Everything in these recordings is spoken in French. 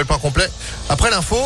le point complet. Après l'info.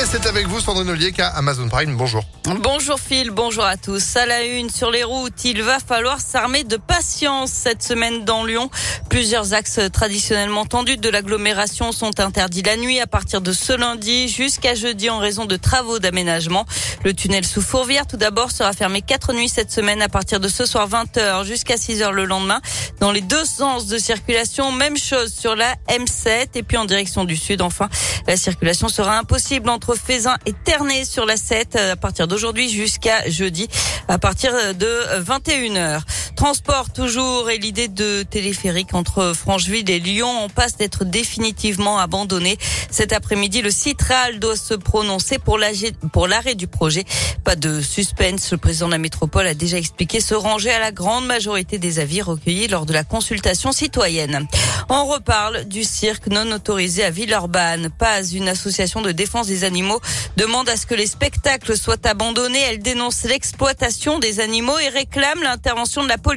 Et c'est avec vous, Sandrine Ollier, qu'à Amazon Prime. Bonjour. Bonjour Phil, bonjour à tous. À la une sur les routes, il va falloir s'armer de patience cette semaine dans Lyon. Plusieurs axes traditionnellement tendus de l'agglomération sont interdits la nuit à partir de ce lundi jusqu'à jeudi en raison de travaux d'aménagement. Le tunnel sous Fourvière tout d'abord sera fermé quatre nuits cette semaine à partir de ce soir 20h jusqu'à 6h le lendemain. Dans les deux sens de circulation, même chose sur la M7 et puis en direction du sud. Enfin, la circulation sera impossible entre Faisin et Ternay sur la 7 à partir d'aujourd'hui jusqu'à jeudi à partir de 21h. Transport toujours et l'idée de téléphérique entre Francheville et Lyon en passe d'être définitivement abandonnée. Cet après-midi, le Citral doit se prononcer pour l'arrêt du projet. Pas de suspense. Le président de la métropole a déjà expliqué se ranger à la grande majorité des avis recueillis lors de la consultation citoyenne. On reparle du cirque non autorisé à Villeurbanne. Pas une association de défense des animaux demande à ce que les spectacles soient abandonnés. Elle dénonce l'exploitation des animaux et réclame l'intervention de la police.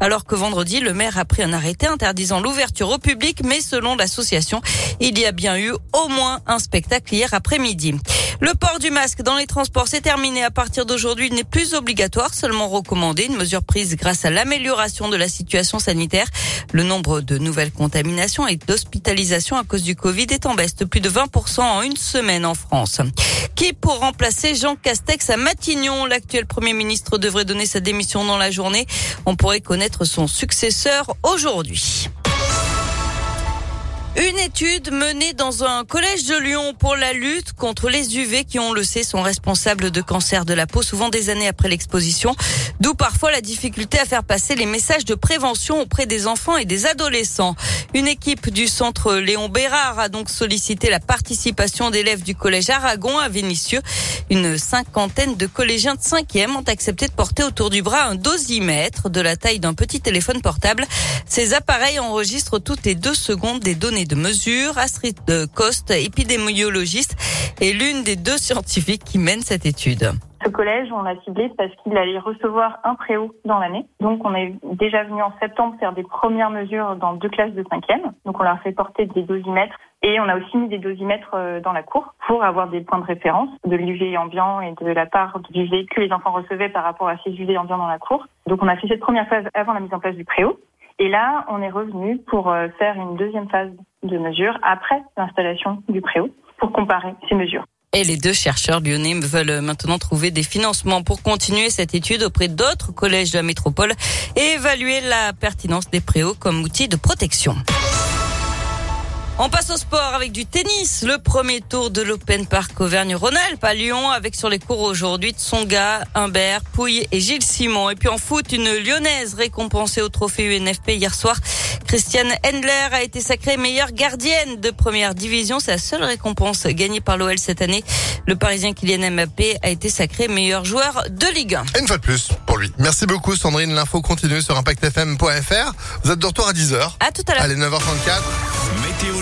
Alors que vendredi, le maire a pris un arrêté interdisant l'ouverture au public, mais selon l'association, il y a bien eu au moins un spectacle hier après-midi. Le port du masque dans les transports, c'est terminé à partir d'aujourd'hui. Il n'est plus obligatoire, seulement recommandé. Une mesure prise grâce à l'amélioration de la situation sanitaire. Le nombre de nouvelles contaminations et d'hospitalisations à cause du Covid est en baisse de plus de 20% en une semaine en France. Qui pour remplacer Jean Castex à Matignon? L'actuel Premier ministre devrait donner sa démission dans la journée. On pourrait connaître son successeur aujourd'hui. Une étude menée dans un collège de Lyon pour la lutte contre les UV qui, on le sait, sont responsables de cancer de la peau, souvent des années après l'exposition. D'où parfois la difficulté à faire passer les messages de prévention auprès des enfants et des adolescents. Une équipe du centre Léon Bérard a donc sollicité la participation d'élèves du collège Aragon à Vénissieux. Une cinquantaine de collégiens de 5e ont accepté de porter autour du bras un dosimètre de la taille d'un petit téléphone portable. Ces appareils enregistrent toutes les deux secondes des données de mesure. Astrid Coste, épidémiologiste, est l'une des deux scientifiques qui mènent cette étude. Ce collège, on l'a ciblé parce qu'il allait recevoir un préau dans l'année. Donc, on est déjà venu en septembre faire des premières mesures dans deux classes de cinquième. Donc, on leur fait porter des dosimètres et on a aussi mis des dosimètres euh, dans la cour pour avoir des points de référence de l'UV ambiant et de la part du UV que les enfants recevaient par rapport à ces UV ambiants dans la cour. Donc, on a fait cette première phase avant la mise en place du préau. Et là, on est revenu pour euh, faire une deuxième phase de mesures après l'installation du préau pour comparer ces mesures. Et les deux chercheurs lyonnais veulent maintenant trouver des financements pour continuer cette étude auprès d'autres collèges de la métropole et évaluer la pertinence des préaux comme outil de protection. On passe au sport avec du tennis. Le premier tour de l'Open Park Auvergne-Rhône-Alpes à Lyon avec sur les cours aujourd'hui Tsonga, Humbert, Pouille et Gilles Simon. Et puis en foot, une lyonnaise récompensée au trophée UNFP hier soir. Christiane Endler a été sacrée meilleure gardienne de première division. C'est la seule récompense gagnée par l'OL cette année. Le Parisien Kylian Mbappé a été sacré meilleur joueur de Ligue 1. une fois de plus pour lui. Merci beaucoup Sandrine. L'info continue sur impactfm.fr. Vous êtes de retour à 10h. À tout à l'heure. Allez, 9h34. Météo